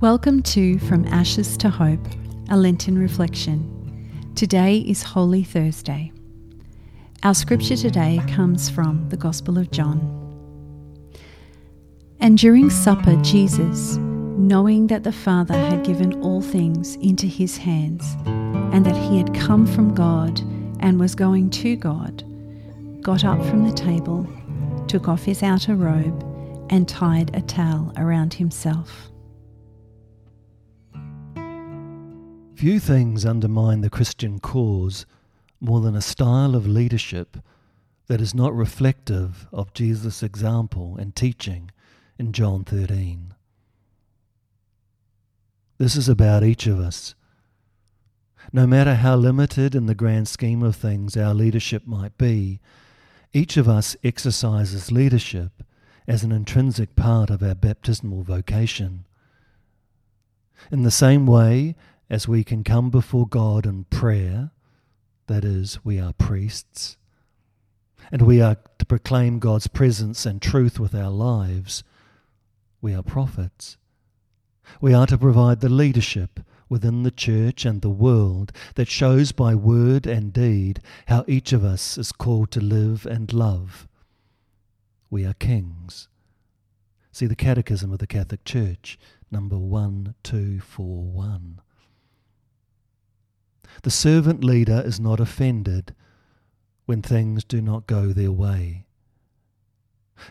Welcome to From Ashes to Hope, a Lenten reflection. Today is Holy Thursday. Our scripture today comes from the Gospel of John. And during supper, Jesus, knowing that the Father had given all things into his hands, and that he had come from God and was going to God, got up from the table, took off his outer robe, and tied a towel around himself. Few things undermine the Christian cause more than a style of leadership that is not reflective of Jesus' example and teaching in John 13. This is about each of us. No matter how limited in the grand scheme of things our leadership might be, each of us exercises leadership as an intrinsic part of our baptismal vocation. In the same way as we can come before God in prayer, that is, we are priests, and we are to proclaim God's presence and truth with our lives, we are prophets. We are to provide the leadership within the church and the world that shows by word and deed how each of us is called to live and love. We are kings. See the Catechism of the Catholic Church, number 1241. The servant leader is not offended when things do not go their way.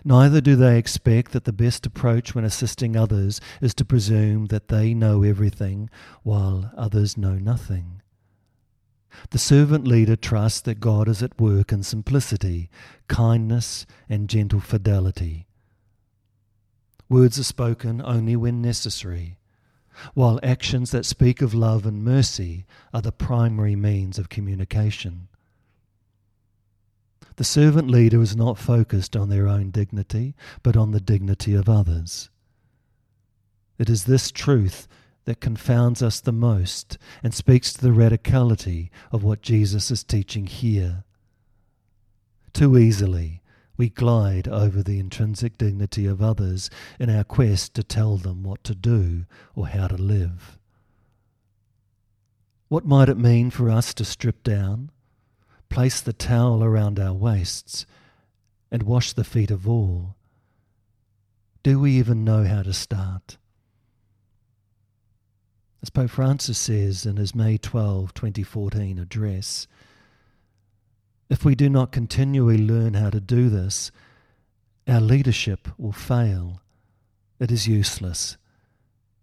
Neither do they expect that the best approach when assisting others is to presume that they know everything while others know nothing. The servant leader trusts that God is at work in simplicity, kindness, and gentle fidelity. Words are spoken only when necessary, while actions that speak of love and mercy are the primary means of communication. The servant leader is not focused on their own dignity, but on the dignity of others. It is this truth that confounds us the most and speaks to the radicality of what Jesus is teaching here. Too easily, we glide over the intrinsic dignity of others in our quest to tell them what to do or how to live. What might it mean for us to strip down, place the towel around our waists, and wash the feet of all? Do we even know how to start? As Pope Francis says in his May 12, 2014 address, if we do not continually learn how to do this, our leadership will fail. It is useless.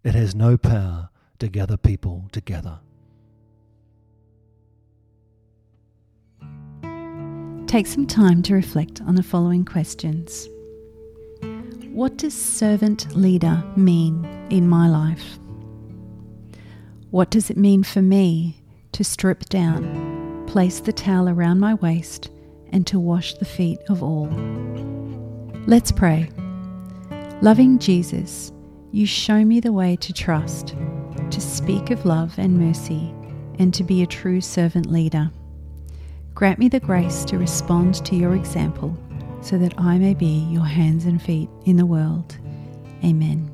It has no power to gather people together. Take some time to reflect on the following questions. What does servant leader mean in my life? What does it mean for me to strip down place the towel around my waist, and to wash the feet of all. Let's pray. Loving Jesus, you show me the way to trust, to speak of love and mercy, and to be a true servant leader. Grant me the grace to respond to your example so that I may be your hands and feet in the world. Amen.